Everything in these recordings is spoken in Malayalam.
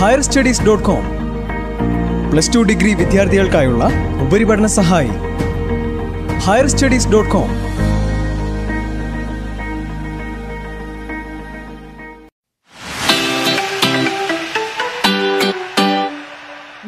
Higher studies dot com plus two degree വിദ്യാർത്ഥികൾക്കായുള്ള ഉപരിപഠന സഹായി. ഹയർ സ്റ്റഡീസ് ഡോട്ട് കോം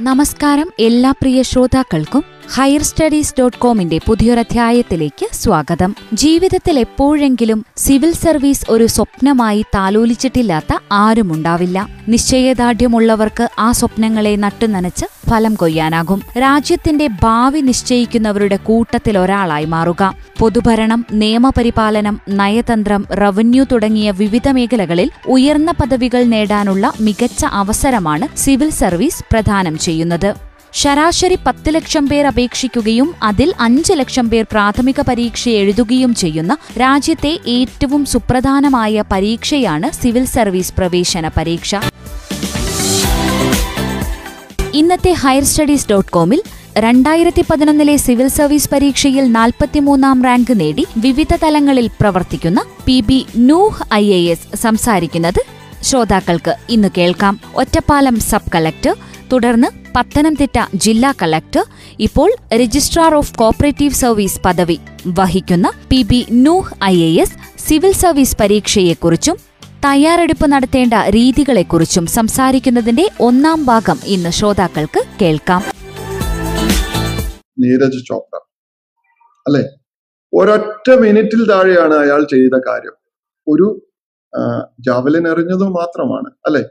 നമസ്കാരം എല്ലാ പ്രിയ ശ്രോതാക്കൾക്കും ഹയർ സ്റ്റഡീസ് ഡോട്ട് കോമിന്റെ പുതിയൊരധ്യായത്തിലേക്ക് സ്വാഗതം. ജീവിതത്തിൽ എപ്പോഴെങ്കിലും സിവിൽ സർവീസ് ഒരു സ്വപ്നമായി താലോലിച്ചിട്ടില്ലാത്ത ആരുമുണ്ടാവില്ല. നിശ്ചയദാർഢ്യമുള്ളവർക്ക് ആ സ്വപ്നങ്ങളെ നട്ടുനനച്ച് ഫലം കൊയ്യാനാകും. രാജ്യത്തിന്റെ ഭാവി നിശ്ചയിക്കുന്നവരുടെ കൂട്ടത്തിൽ ഒരാളായി മാറുക. പൊതുഭരണം നിയമപരിപാലനം നയതന്ത്രം റവന്യൂ തുടങ്ങിയ വിവിധ മേഖലകളിൽ ഉയർന്ന പദവികൾ നേടാനുള്ള മികച്ച അവസരമാണ് സിവിൽ സർവീസ് പ്രദാനം ചെയ്യുന്നത്. ശരാശരി പത്ത് ലക്ഷം പേർ അപേക്ഷിക്കുകയും അതിൽ അഞ്ച് ലക്ഷം പേർ പ്രാഥമിക പരീക്ഷ എഴുതുകയും ചെയ്യുന്ന രാജ്യത്തെ ഏറ്റവും സുപ്രധാനമായ പരീക്ഷയാണ് സിവിൽ സർവീസ് പ്രവേശന പരീക്ഷ. ഇന്നത്തെ ഹയർ സ്റ്റഡീസ് ഡോട്ട് കോമിൽ രണ്ടായിരത്തി പതിനൊന്നിലെ സിവിൽ സർവീസ് പരീക്ഷയിൽ നാൽപ്പത്തിമൂന്നാം റാങ്ക് നേടി വിവിധ തലങ്ങളിൽ പ്രവർത്തിക്കുന്ന P B Nooh I A S സംസാരിക്കുന്നത് ശ്രോതാക്കൾക്ക് ഇന്ന് കേൾക്കാം. ഒറ്റപ്പാലം സബ് കളക്ടർ തുടർന്ന് പത്തനംതിട്ട ജില്ലാ കളക്ടർ ഇപ്പോൾ രജിസ്ട്രാർ ഓഫ് കോപ്പറേറ്റീവ് സർവീസ് പദവി വഹിക്കുന്ന P B Nooh I A S civil service പരീക്ഷയെക്കുറിച്ചും തയ്യാറെടുപ്പ് നടത്തേണ്ട രീതികളെക്കുറിച്ചും സംസാരിക്കുന്നതിന്റെ ഒന്നാം ഭാഗം ഇന്ന് ശ്രോതാക്കൾക്ക് കേൾക്കാം. നീരജ് ചോപ്ര. അല്ലെ? ഒരൊറ്റ മിനിറ്റിൽ താഴെയാണ് അയാൾ ചെയ്ത കാര്യം. ഒരു ജാവലിൻ എറിഞ്ഞത് മാത്രമാണ്. അല്ലെ?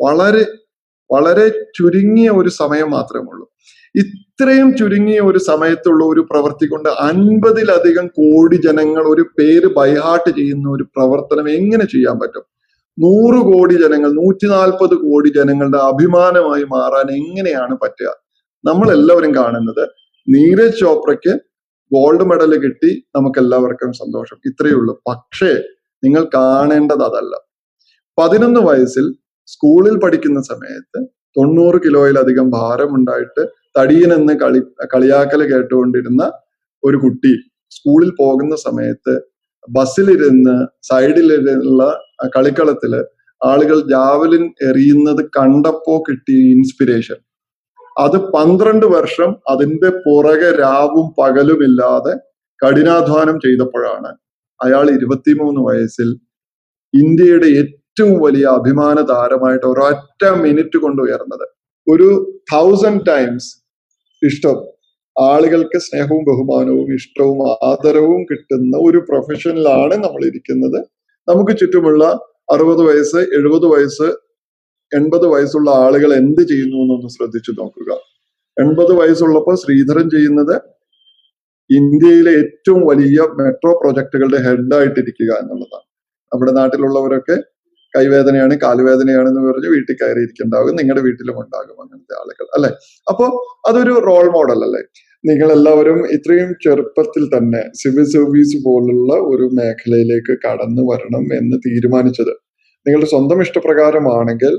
വളരെ വളരെ ചുരുങ്ങിയ ഒരു സമയം മാത്രമേ ഉള്ളൂ ഇത്രയും ചുരുങ്ങിയ ഒരു സമയത്തുള്ള ഒരു പ്രവൃത്തി കൊണ്ട് അൻപതിലധികം കോടി ജനങ്ങൾ ഒരു പേര് ബൈഹാർട്ട് ചെയ്യുന്ന ഒരു പ്രവർത്തനം എങ്ങനെ ചെയ്യാൻ പറ്റും? നൂറ് കോടി ജനങ്ങൾ നൂറ്റി നാൽപ്പത് കോടി ജനങ്ങളുടെ അഭിമാനമായി മാറാൻ എങ്ങനെയാണ് പറ്റുക? നമ്മൾ എല്ലാവരും കാണുന്നത് നീരജ് ചോപ്രയ്ക്ക് ഗോൾഡ് മെഡൽ കിട്ടി നമുക്ക് എല്ലാവർക്കും സന്തോഷം. ഇത്രയേ ഉള്ളൂ. പക്ഷേ നിങ്ങൾ കാണേണ്ടത് അതല്ല. പതിനൊന്ന് വയസ്സിൽ സ്കൂളിൽ പഠിക്കുന്ന സമയത്ത് തൊണ്ണൂറ് കിലോയിലധികം ഭാരമുണ്ടായിട്ട് തടിയനെന്ന് കളി കളിയാക്കൽ കേട്ടുകൊണ്ടിരുന്ന ഒരു കുട്ടി സ്കൂളിൽ പോകുന്ന സമയത്ത് ബസ്സിലിരുന്ന് സൈഡിലിരുന്നുള്ള കളിക്കളത്തിൽ ആളുകൾ ജാവലിൻ എറിയുന്നത് കണ്ടപ്പോ കിട്ടിയ ഇൻസ്പിരേഷൻ. അത് പന്ത്രണ്ട് വർഷം അതിന്റെ പുറകെ രാവും പകലുമില്ലാതെ കഠിനാധ്വാനം ചെയ്തപ്പോഴാണ് അയാൾ ഇരുപത്തിമൂന്ന് വയസ്സിൽ ഇന്ത്യയുടെ ഏറ്റവും വലിയ അഭിമാന താരമായിട്ട് ഒരൊറ്റ മിനിറ്റ് കൊണ്ട് ഉയർന്നത്. ഒരു തൗസൻഡ് ടൈംസ് ഇഷ്ടം. ആളുകൾക്ക് സ്നേഹവും ബഹുമാനവും ഇഷ്ടവും ആദരവും കിട്ടുന്ന ഒരു പ്രൊഫഷനിലാണ് നമ്മൾ ഇരിക്കുന്നത് നമുക്ക് ചുറ്റുമുള്ള അറുപത് വയസ്സ് എഴുപത് വയസ്സ് എൺപത് വയസ്സുള്ള ആളുകൾ എന്ത് ചെയ്യുന്നു എന്നൊന്ന് ശ്രദ്ധിച്ചു നോക്കുക. എൺപത് വയസ്സുള്ളപ്പോൾ ശ്രീധരൻ ചെയ്യുന്നത് ഇന്ത്യയിലെ ഏറ്റവും വലിയ മെട്രോ പ്രൊജക്ടുകളുടെ ഹെഡായിട്ടിരിക്കുക എന്നുള്ളതാണ്. നമ്മുടെ നാട്ടിലുള്ളവരൊക്കെ കൈവേദനയാണ് കാലുവേദനയാണ് എന്ന് പറഞ്ഞ് വീട്ടിൽ കയറിയിരിക്കുന്നുണ്ടാകും. നിങ്ങളുടെ വീട്ടിലും ഉണ്ടാകും അങ്ങനത്തെ ആളുകൾ അല്ലെ? അപ്പോ അതൊരു റോൾ മോഡൽ അല്ലേ? നിങ്ങൾ എല്ലാവരും ഇത്രയും ചെറുപ്പത്തിൽ തന്നെ സിവിൽ സർവീസ് പോലുള്ള ഒരു മേഖലയിലേക്ക് കടന്നു വരണം എന്ന് തീരുമാനിച്ചത്. നിങ്ങളുടെ സ്വന്തം ഇഷ്ടപ്രകാരമാണെങ്കിൽ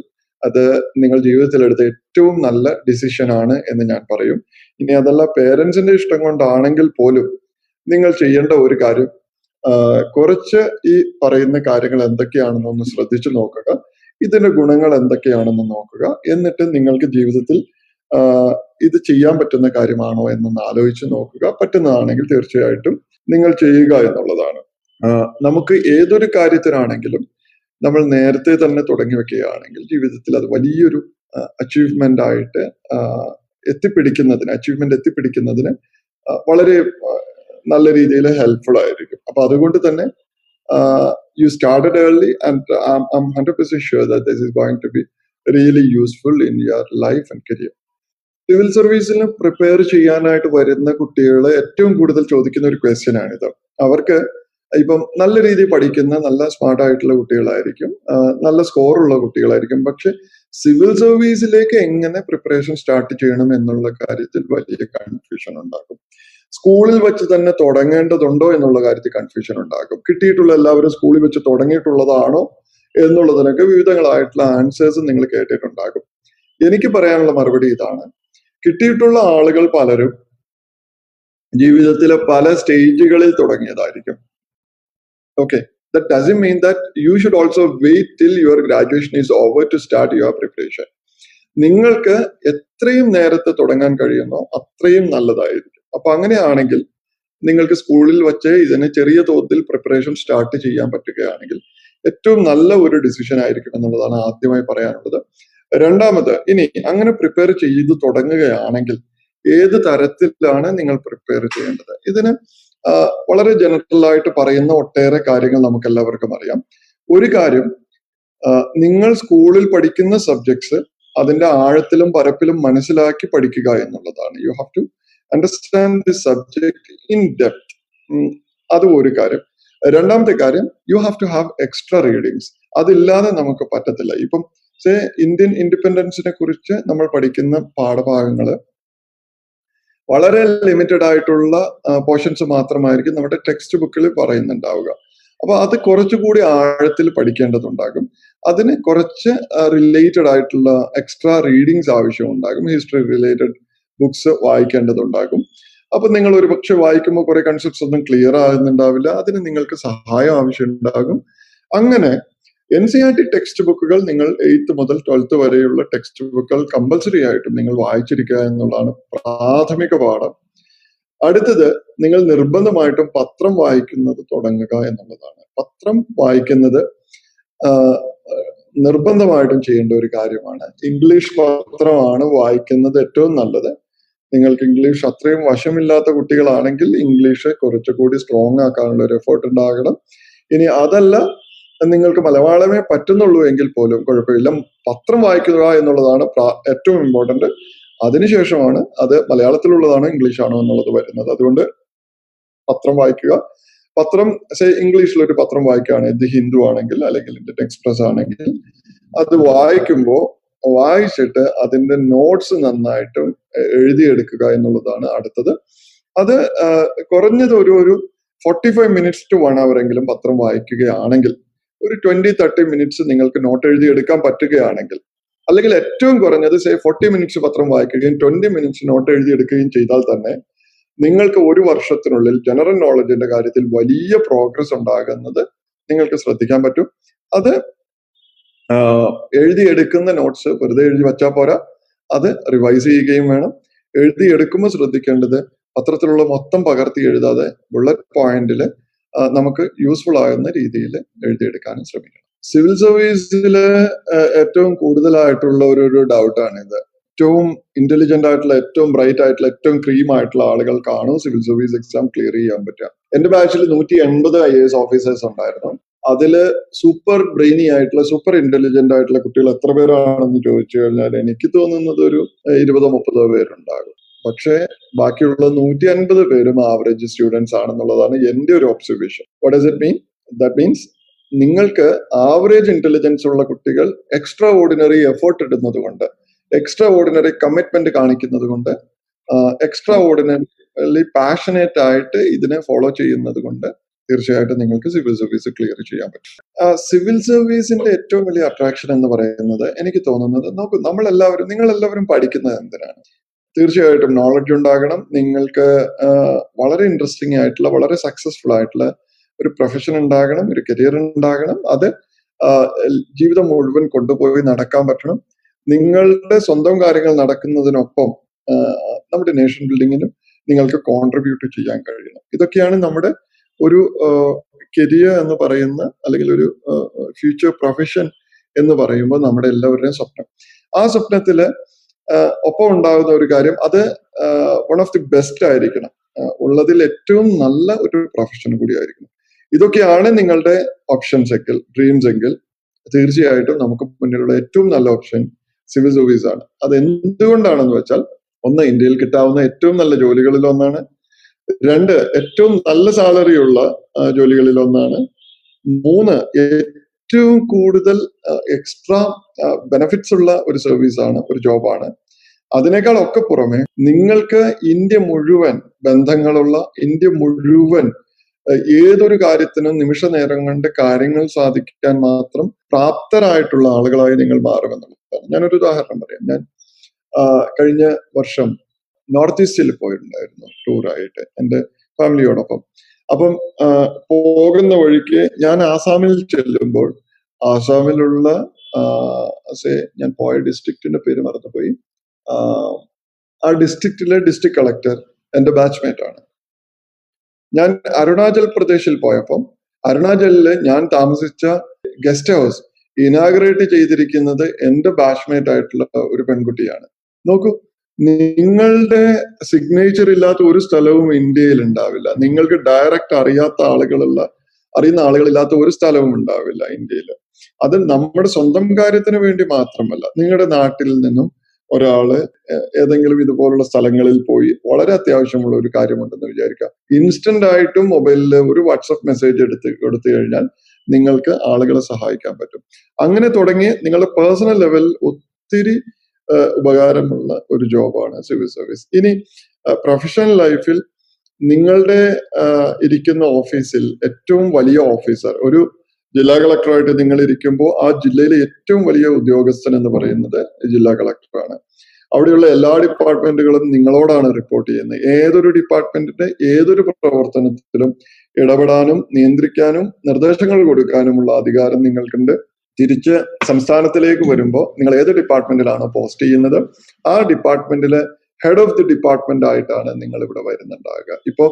അത് നിങ്ങൾ ജീവിതത്തിലെടുത്ത ഏറ്റവും നല്ല ഡിസിഷൻ ആണ് എന്ന് ഞാൻ പറയും. ഇനി അതല്ല പേരൻസിന്റെ ഇഷ്ടം കൊണ്ടാണെങ്കിൽ പോലും നിങ്ങൾ ചെയ്യേണ്ട ഒരു കാര്യം കുറച്ച് ഈ പറയുന്ന കാര്യങ്ങൾ എന്തൊക്കെയാണെന്നൊന്ന് ശ്രദ്ധിച്ചു നോക്കുക. ഇതിന്റെ ഗുണങ്ങൾ എന്തൊക്കെയാണെന്ന് നോക്കുക. എന്നിട്ട് നിങ്ങൾക്ക് ജീവിതത്തിൽ ഇത് ചെയ്യാൻ പറ്റുന്ന കാര്യമാണോ എന്നൊന്ന് ആലോചിച്ച് നോക്കുക. പറ്റുന്നതാണെങ്കിൽ തീർച്ചയായിട്ടും നിങ്ങൾ ചെയ്യുക എന്നുള്ളതാണ്. നമുക്ക് ഏതൊരു കാര്യത്തിനാണെങ്കിലും നമ്മൾ നേരത്തെ തന്നെ തുടങ്ങി വെക്കുകയാണെങ്കിൽ ജീവിതത്തിൽ അത് വലിയൊരു അച്ചീവ്മെന്റ് ആയിട്ട് എത്തിപ്പിടിക്കുന്നതിന് അച്ചീവ്മെന്റ് എത്തിപ്പിടിക്കുന്നതിന് വളരെ നല്ല രീതിയിൽ ഹെൽപ്ഫുൾ ആയിരിക്കും. അപ്പൊ അതുകൊണ്ട് തന്നെ you started early and I hundred percent sure that this is going to be really useful in your life and career civil സർവീസിന് പ്രിപ്പയർ ചെയ്യാനായിട്ട് വരുന്ന കുട്ടികളെ ഏറ്റവും കൂടുതൽ ചോദിക്കുന്ന ഒരു ക്വസ്റ്റ്യൻ ആണിത്. അവർക്ക് ഇപ്പം നല്ല രീതിയിൽ പഠിക്കുന്ന നല്ല സ്മാർട്ട് ആയിട്ടുള്ള കുട്ടികളായിരിക്കും നല്ല സ്കോർ ഉള്ള കുട്ടികളായിരിക്കും. പക്ഷെ സിവിൽ സർവീസിലേക്ക് എങ്ങനെ പ്രിപ്പറേഷൻ സ്റ്റാർട്ട് ചെയ്യണം എന്നുള്ള കാര്യത്തിൽ വലിയ കൺഫ്യൂഷൻ ഉണ്ടാകും. സ്കൂളിൽ വെച്ച് തന്നെ തുടങ്ങേണ്ടതുണ്ടോ എന്നുള്ള കാര്യത്തിൽ കൺഫ്യൂഷൻ ഉണ്ടാകും. കിട്ടിയിട്ടുള്ള എല്ലാവരും സ്കൂളിൽ വെച്ച് തുടങ്ങിയിട്ടുള്ളതാണോ എന്നുള്ളതിനൊക്കെ വിവിധങ്ങളായിട്ടുള്ള ആൻസേഴ്സ് നിങ്ങൾ കേട്ടിട്ടുണ്ടാകും. എനിക്ക് പറയാനുള്ള മറുപടി ഇതാണ്. കിട്ടിയിട്ടുള്ള ആളുകൾ പലരും ജീവിതത്തിലെ പല സ്റ്റേജുകളിൽ തുടങ്ങിയതായിരിക്കും. Okay that doesn't mean that you should also wait till your graduation is over to start your preparation നിങ്ങൾക്ക് എത്രയും നേരത്തെ തുടങ്ങാൻ കഴിയുന്നോ അത്രയും നല്ലതായിരിക്കും. അപ്പൊ അങ്ങനെയാണെങ്കിൽ നിങ്ങൾക്ക് സ്കൂളിൽ വച്ച് ഇതിന് ചെറിയ തോതിൽ പ്രിപ്പറേഷൻ സ്റ്റാർട്ട് ചെയ്യാൻ പറ്റുകയാണെങ്കിൽ ഏറ്റവും നല്ല ഒരു ഡിസിഷൻ ആയിരിക്കും എന്നുള്ളതാണ് ആദ്യമായി പറയാനുള്ളത്. രണ്ടാമത് ഇനി അങ്ങനെ പ്രിപ്പയർ ചെയ്ത് തുടങ്ങുകയാണെങ്കിൽ ഏത് തരത്തിലാണ് നിങ്ങൾ പ്രിപ്പയർ ചെയ്യേണ്ടത്? ഇതിന് വളരെ ജനറൽ ആയിട്ട് പറയുന്ന ഒട്ടേറെ കാര്യങ്ങൾ നമുക്ക് എല്ലാവർക്കും അറിയാം. ഒരു കാര്യം നിങ്ങൾ സ്കൂളിൽ പഠിക്കുന്ന സബ്ജക്ട്സ് അതിന്റെ ആഴത്തിലും പരപ്പിലും മനസ്സിലാക്കി പഠിക്കുക എന്നുള്ളതാണ്. You have to understand the subject in depth അത് ഒരു കാര്യം. രണ്ടാമത്തെ കാര്യം you have to have extra readings അതില്ലാതെ നമുക്ക് പറ്റത്തില്ല. ഇപ്പം സേ ഇന്ത്യൻ ഇൻഡിപെൻഡൻസിനെ കുറിച്ച് നമ്മൾ പഠിക്കുന്ന പാഠഭാഗങ്ങൾ വളരെ ലിമിറ്റഡ് ആയിട്ടുള്ള പോർഷൻസ് മാത്രമായിരിക്കും നമ്മുടെ ടെക്സ്റ്റ് ബുക്കിൽ പറയുന്നുണ്ടാവുക. അപ്പൊ അത് കുറച്ചുകൂടി ആഴത്തിൽ പഠിക്കേണ്ടതുണ്ടാകും. അതിന് കുറച്ച് റിലേറ്റഡ് ആയിട്ടുള്ള എക്സ്ട്രാ റീഡിങ്സ് ആവശ്യമുണ്ടാകും. ഹിസ്റ്ററി റിലേറ്റഡ് ബുക്സ് വായിക്കേണ്ടതുണ്ടാകും. അപ്പൊ നിങ്ങൾ ഒരു പക്ഷെ വായിക്കുമ്പോൾ കുറെ കൺസെപ്റ്റ്സ് ഒന്നും ക്ലിയർ ആകുന്നുണ്ടാവില്ല. അതിന് നിങ്ങൾക്ക് സഹായം ആവശ്യമുണ്ടാകും. അങ്ങനെ N C R T text ബുക്കുകൾ നിങ്ങൾ എയ്ത്ത് മുതൽ ട്വൽത്ത് വരെയുള്ള ടെക്സ്റ്റ് ബുക്കുകൾ കമ്പൽസറി ആയിട്ടും നിങ്ങൾ വായിച്ചിരിക്കുക എന്നുള്ളതാണ് പ്രാഥമിക പാഠം. അടുത്തത് നിങ്ങൾ നിർബന്ധമായിട്ടും പത്രം വായിക്കുന്നത് തുടങ്ങുക എന്നുള്ളതാണ്. പത്രം വായിക്കുന്നത് നിർബന്ധമായിട്ടും ചെയ്യേണ്ട ഒരു കാര്യമാണ്. ഇംഗ്ലീഷ് പത്രമാണ് വായിക്കുന്നത് ഏറ്റവും നല്ലത്. നിങ്ങൾക്ക് ഇംഗ്ലീഷ് അത്രയും വശമില്ലാത്ത കുട്ടികളാണെങ്കിൽ ഇംഗ്ലീഷ് കുറച്ചുകൂടി സ്ട്രോങ് ആക്കാനുള്ള ഒരു എഫേർട്ട് ഉണ്ടാകണം. ഇനി അതല്ല നിങ്ങൾക്ക് മലയാളമേ പറ്റുന്നുള്ളൂ എങ്കിൽ പോലും കുഴപ്പമില്ല. പത്രം വായിക്കുക എന്നുള്ളതാണ് ഏറ്റവും ഇമ്പോർട്ടന്റ് അതിനുശേഷമാണ് അത് മലയാളത്തിലുള്ളതാണോ ഇംഗ്ലീഷ് ആണോ എന്നുള്ളത് വരുന്നത്. അതുകൊണ്ട് പത്രം വായിക്കുക. പത്രം സേ ഇംഗ്ലീഷിൽ ഒരു പത്രം വായിക്കുകയാണെങ്കിൽ ഹിന്ദു ആണെങ്കിൽ അല്ലെങ്കിൽ ഇന്ത്യൻ എക്സ്പ്രസ് ആണെങ്കിൽ അത് വായിക്കുമ്പോൾ വായിച്ചിട്ട് അതിന്റെ നോട്ട്സ് നന്നായിട്ട് എഴുതിയെടുക്കുക എന്നുള്ളതാണ് അടുത്തത്. അത് കുറഞ്ഞത് ഒരു ഒരു forty five minutes to one hour എങ്കിലും പത്രം വായിക്കുകയാണെങ്കിൽ ഒരു ട്വന്റി തേർട്ടി മിനിറ്റ്സ് നിങ്ങൾക്ക് നോട്ട് എഴുതിയെടുക്കാൻ പറ്റുകയാണെങ്കിൽ അല്ലെങ്കിൽ ഏറ്റവും കുറഞ്ഞത് സേ ഫോർട്ടി മിനിറ്റ്സ് പത്രം വായിക്കുകയും ട്വന്റി മിനിറ്റ്സ് നോട്ട് എഴുതിയെടുക്കുകയും ചെയ്താൽ തന്നെ നിങ്ങൾക്ക് ഒരു വർഷത്തിനുള്ളിൽ ജനറൽ നോളജിന്റെ കാര്യത്തിൽ വലിയ പ്രോഗ്രസ് ഉണ്ടാകുന്നത് നിങ്ങൾക്ക് ശ്രദ്ധിക്കാൻ പറ്റും. അത് എഴുതിയെടുക്കുന്ന നോട്ട്സ് വെറുതെ എഴുതി വച്ചാൽ പോരാ. അത് റിവൈസ് ചെയ്യുകയും വേണം. എഴുതിയെടുക്കുമ്പോൾ ശ്രദ്ധിക്കേണ്ടത് പത്രത്തിലുള്ള മൊത്തം പകർത്തി എഴുതാതെ ബുള്ളറ്റ് പോയിന്റിൽ നമുക്ക് യൂസ്ഫുൾ ആകുന്ന രീതിയിൽ എഴുതിയെടുക്കാനും ശ്രമിക്കണം. സിവിൽ സർവീസിൽ ഏറ്റവും കൂടുതലായിട്ടുള്ള ഒരു ഒരു ഡൗട്ടാണ് ഇത് ഏറ്റവും ഇന്റലിജന്റ് ആയിട്ടുള്ള ഏറ്റവും ബ്രൈറ്റ് ആയിട്ടുള്ള ഏറ്റവും ക്രീം ആയിട്ടുള്ള ആളുകൾക്കാണ് സിവിൽ സർവീസ് എക്സാം ക്ലിയർ ചെയ്യാൻ പറ്റുക. എന്റെ ബാച്ചിൽ നൂറ്റി എൺപത് ഐ എസ് ഓഫീസേഴ്സ് ഉണ്ടായിരുന്നു. അതിൽ സൂപ്പർ ബ്രെയിനി ആയിട്ടുള്ള സൂപ്പർ ഇന്റലിജന്റ് ആയിട്ടുള്ള കുട്ടികൾ എത്ര പേരാണെന്ന് ചോദിച്ചു കഴിഞ്ഞാൽ എനിക്ക് തോന്നുന്നത് ഒരു ഇരുപതോ മുപ്പതോ പേരുണ്ടാകും. പക്ഷേ ബാക്കിയുള്ള നൂറ്റി അൻപത് പേരും ആവറേജ് സ്റ്റുഡൻസ് ആണെന്നുള്ളതാണ് എന്റെ ഒരു observation what it mean that means നിങ്ങൾക്ക് ആവറേജ് ഇന്റലിജൻസ് ഉള്ള കുട്ടികൾ എക്സ്ട്രാ ഓർഡിനറി എഫേർട്ട് ഇടുന്നത് കൊണ്ട് എക്സ്ട്രാ ഓർഡിനറി കമ്മിറ്റ്മെന്റ് കാണിക്കുന്നത് കൊണ്ട് എക്സ്ട്രാ ഓർഡിനറി പാഷനേറ്റ് ആയിട്ട് ഇതിനെ ഫോളോ ചെയ്യുന്നത് കൊണ്ട് തീർച്ചയായിട്ടും നിങ്ങൾക്ക് സിവിൽ സർവീസ് ക്ലിയർ ചെയ്യാൻ പറ്റും. സിവിൽ സർവീസിന്റെ ഏറ്റവും വലിയ അട്രാക്ഷൻ എന്ന് പറയുന്നത് എനിക്ക് തോന്നുന്നത് നോക്കൂ നമ്മളെല്ലാവരും നിങ്ങളെല്ലാവരും പഠിക്കുന്നത് എന്തിനാണ്? തീർച്ചയായിട്ടും നോളജ് ഉണ്ടാകണം. നിങ്ങൾക്ക് വളരെ ഇൻട്രസ്റ്റിംഗ് ആയിട്ടുള്ള വളരെ സക്സസ്ഫുൾ ആയിട്ടുള്ള ഒരു പ്രൊഫഷൻ ഉണ്ടാകണം ഒരു കരിയർ ഉണ്ടാകണം. അത് ജീവിതം മുഴുവൻ കൊണ്ടുപോയി നടക്കാൻ പറ്റണം. നിങ്ങളുടെ സ്വന്തം കാര്യങ്ങൾ നടക്കുന്നതിനൊപ്പം നമ്മുടെ നേഷൻ ബിൽഡിങ്ങിനും നിങ്ങൾക്ക് കോൺട്രിബ്യൂട്ട് ചെയ്യാൻ കഴിയണം. ഇതൊക്കെയാണ് നമ്മുടെ ഒരു കരിയർ എന്ന് പറയുന്ന അല്ലെങ്കിൽ ഒരു ഫ്യൂച്ചർ പ്രൊഫഷൻ എന്ന് പറയുമ്പോൾ നമ്മുടെ എല്ലാവരുടെയും സ്വപ്നം. ആ സ്വപ്നത്തിൽ ഒപ്പം ഉണ്ടാകുന്ന ഒരു കാര്യം അത് വൺ ഓഫ് ദി ബെസ്റ്റ് ആയിരിക്കണം. ഉള്ളതിൽ ഏറ്റവും നല്ല ഒരു പ്രൊഫഷൻ കൂടി ആയിരിക്കണം. ഇതൊക്കെയാണ് നിങ്ങളുടെ ഓപ്ഷൻസ് എങ്കിൽ ഡ്രീംസ് എങ്കിൽ തീർച്ചയായിട്ടും നമുക്ക് മുന്നിലുള്ള ഏറ്റവും നല്ല ഓപ്ഷൻ സിവിൽ സർവീസ് ആണ്. അത് എന്തുകൊണ്ടാണെന്ന് വെച്ചാൽ ഒന്ന് ഇന്ത്യയിൽ കിട്ടാവുന്ന ഏറ്റവും നല്ല ജോലികളിൽ ഒന്നാണ് രണ്ട് ഏറ്റവും നല്ല സാലറി ഉള്ള ജോലികളിൽ ഒന്നാണ്. മൂന്ന് ഏറ്റവും കൂടുതൽ എക്സ്ട്രാ ബെനഫിറ്റ്സ് ഉള്ള ഒരു സർവീസാണ് ഒരു ജോബാണ് അതിനേക്കാൾ ഒക്കെ പുറമെ നിങ്ങൾക്ക് ഇന്ത്യ മുഴുവൻ ബന്ധങ്ങളുള്ള ഇന്ത്യ മുഴുവൻ ഏതൊരു കാര്യത്തിനും നിമിഷ നേരം കൊണ്ട് കാര്യങ്ങൾ സാധിക്കാൻ മാത്രം പ്രാപ്തരായിട്ടുള്ള ആളുകളായി നിങ്ങൾ മാറുമെന്നുള്ളതാണ്. ഞാനൊരു ഉദാഹരണം പറയാം. ഞാൻ കഴിഞ്ഞ വർഷം നോർത്ത് ഈസ്റ്റിൽ പോയിട്ടുണ്ടായിരുന്നു ടൂറായിട്ട് എന്റെ ഫാമിലിയോടൊപ്പം. അപ്പം പോകുന്ന വഴിക്ക് ഞാൻ ആസാമിൽ ചെല്ലുമ്പോൾ ആസാമിലുള്ള സേ ഞാൻ പോയ ഡിസ്ട്രിക്റ്റിന്റെ പേര് മറന്നുപോയി. ആ, ഡിസ്ട്രിക്റ്റിലെ ഡിസ്ട്രിക്ട് കളക്ടർ എന്റെ ബാച്ച്മേറ്റ് ആണ് ഞാൻ അരുണാചൽ പ്രദേശിൽ പോയപ്പം അരുണാചലിൽ ഞാൻ താമസിച്ച ഗസ്റ്റ് ഹൗസ് ഇനാഗ്രേറ്റ് ചെയ്തിരിക്കുന്നത് എന്റെ ബാച്ച്മേറ്റ് ആയിട്ടുള്ള ഒരു പെൺകുട്ടിയാണ്. നോക്കൂ നിങ്ങളുടെ സിഗ്നേച്ചർ ഇല്ലാത്ത ഒരു സ്ഥലവും ഇന്ത്യയിൽ ഉണ്ടാവില്ല. നിങ്ങൾക്ക് ഡയറക്റ്റ് അറിയാത്ത ആളുകളുള്ള അറിയുന്ന ആളുകളില്ലാത്ത ഒരു സ്ഥലവും ഉണ്ടാവില്ല ഇന്ത്യയിൽ. അത് നമ്മുടെ സ്വന്തം കാര്യത്തിന് വേണ്ടി മാത്രമല്ല. നിങ്ങളുടെ നാട്ടിൽ നിന്നും ഒരാൾ ഏതെങ്കിലും ഇതുപോലുള്ള സ്ഥലങ്ങളിൽ പോയി വളരെ അത്യാവശ്യമുള്ള ഒരു കാര്യമുണ്ടെന്ന് വിചാരിക്കുക ഇൻസ്റ്റന്റ് ആയിട്ടും മൊബൈലിൽ ഒരു വാട്സപ്പ് മെസ്സേജ് എടുത്ത് കൊടുത്തു കഴിഞ്ഞാൽ നിങ്ങൾക്ക് ആളുകളെ സഹായിക്കാൻ പറ്റും. അങ്ങനെ തുടങ്ങി നിങ്ങളുടെ പേഴ്സണൽ ലെവൽ ഒത്തിരി ഉപകാരമുള്ള ഒരു ജോബാണ് സിവിൽ സർവീസ്. ഇനി പ്രൊഫഷണൽ ലൈഫിൽ നിങ്ങളുടെ ഇരിക്കുന്ന ഓഫീസിൽ ഏറ്റവും വലിയ ഓഫീസർ ഒരു ജില്ലാ കളക്ടറായിട്ട് നിങ്ങൾ ഇരിക്കുമ്പോൾ ആ ജില്ലയിലെ ഏറ്റവും വലിയ ഉദ്യോഗസ്ഥൻ എന്ന് പറയുന്നത് ജില്ലാ കളക്ടറാണ്. അവിടെയുള്ള എല്ലാ ഡിപ്പാർട്ട്മെന്റുകളും നിങ്ങളോടാണ് റിപ്പോർട്ട് ചെയ്യുന്നത്. ഏതൊരു ഡിപ്പാർട്ട്മെന്റിന്റെ ഏതൊരു പ്രവർത്തനത്തിലും ഇടപെടാനും നിയന്ത്രിക്കാനും നിർദ്ദേശങ്ങൾ കൊടുക്കാനുമുള്ള അധികാരം നിങ്ങൾക്കുണ്ട്. തിരിച്ച് സംസ്ഥാനത്തിലേക്ക് വരുമ്പോൾ നിങ്ങൾ ഏത് ഡിപ്പാർട്ട്മെന്റിലാണോ പോസ്റ്റ് ചെയ്യുന്നത്? ആ ഡിപ്പാർട്ട്മെന്റിലെ ഹെഡ് ഓഫ് ദി ഡിപ്പാർട്ട്മെന്റ് ആയിട്ടാണ് നിങ്ങൾ ഇവിടെ വരുന്നുണ്ടാകുക ഇപ്പോൾ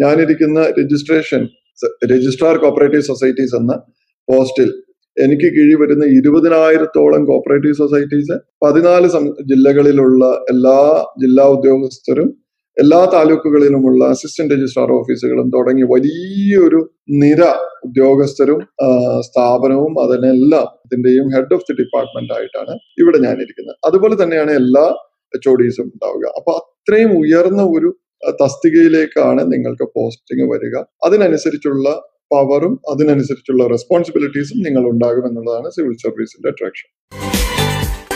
ഞാനിരിക്കുന്ന രജിസ്ട്രേഷൻ രജിസ്ട്രാർ കോപ്പറേറ്റീവ് സൊസൈറ്റീസ് എന്ന പോസ്റ്റിൽ എനിക്ക് കീഴിൽ വരുന്ന ഇരുപതിനായിരത്തോളം കോപ്പറേറ്റീവ് സൊസൈറ്റീസ് പതിനാല് ജില്ലകളിലുള്ള എല്ലാ ജില്ലാ ഉദ്യോഗസ്ഥരും എല്ലാ താലൂക്കുകളിലുമുള്ള അസിസ്റ്റന്റ് രജിസ്ട്രാർ ഓഫീസുകളും തുടങ്ങി വലിയൊരു നിര ഉദ്യോഗസ്ഥരും സ്ഥാപനവും അതിനെല്ലാം ഇതിന്റെയും ഹെഡ് ഓഫ് ദി ഡിപ്പാർട്ട്മെന്റ് ആയിട്ടാണ് ഇവിടെ ഞാനിരിക്കുന്നത്. അതുപോലെ തന്നെയാണ് എല്ലാ എച്ച് ഒ ഡിസും ഉണ്ടാവുക. അപ്പൊ അത്രയും ഉയർന്ന ഒരു തസ്തികയിലേക്കാണ് നിങ്ങൾക്ക് പോസ്റ്റിംഗ് വരിക. അതിനനുസരിച്ചുള്ള പവറും അതിനനുസരിച്ചുള്ള റെസ്പോൺസിബിലിറ്റീസും നിങ്ങൾ ഉണ്ടാകും എന്നുള്ളതാണ് സിവിൽ സർവീസിന്റെ അട്രാക്ഷൻ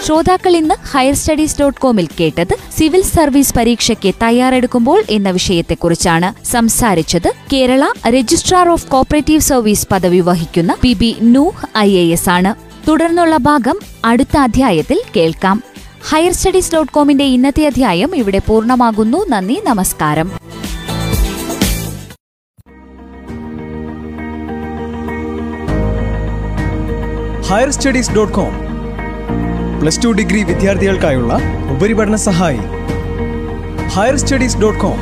ശ്രോതാക്കൾ ഇന്ന് ഹയർ സ്റ്റഡീസ് ഡോട്ട് കോമിൽ കേട്ടത് സിവിൽ സർവീസ് പരീക്ഷയ്ക്ക് തയ്യാറെടുക്കുമ്പോൾ എന്ന വിഷയത്തെക്കുറിച്ചാണ് സംസാരിച്ചത് Kerala registrar of cooperative service പദവി വഹിക്കുന്ന P B Nooh I A S ആണ്. തുടർന്നുള്ള ഭാഗം അടുത്ത അധ്യായത്തിൽ കേൾക്കാം. ഹയർ സ്റ്റഡീസ് ഡോട്ട് കോമിന്റെ ഇന്നത്തെ അധ്യായം ഇവിടെ പൂർണമാകുന്നു. നന്ദി നമസ്കാരം. Higher studies dot com plus two degree വിദ്യാർത്ഥികൾക്കായുള്ള ഉപരിപഠന സഹായി. Higher studies dot com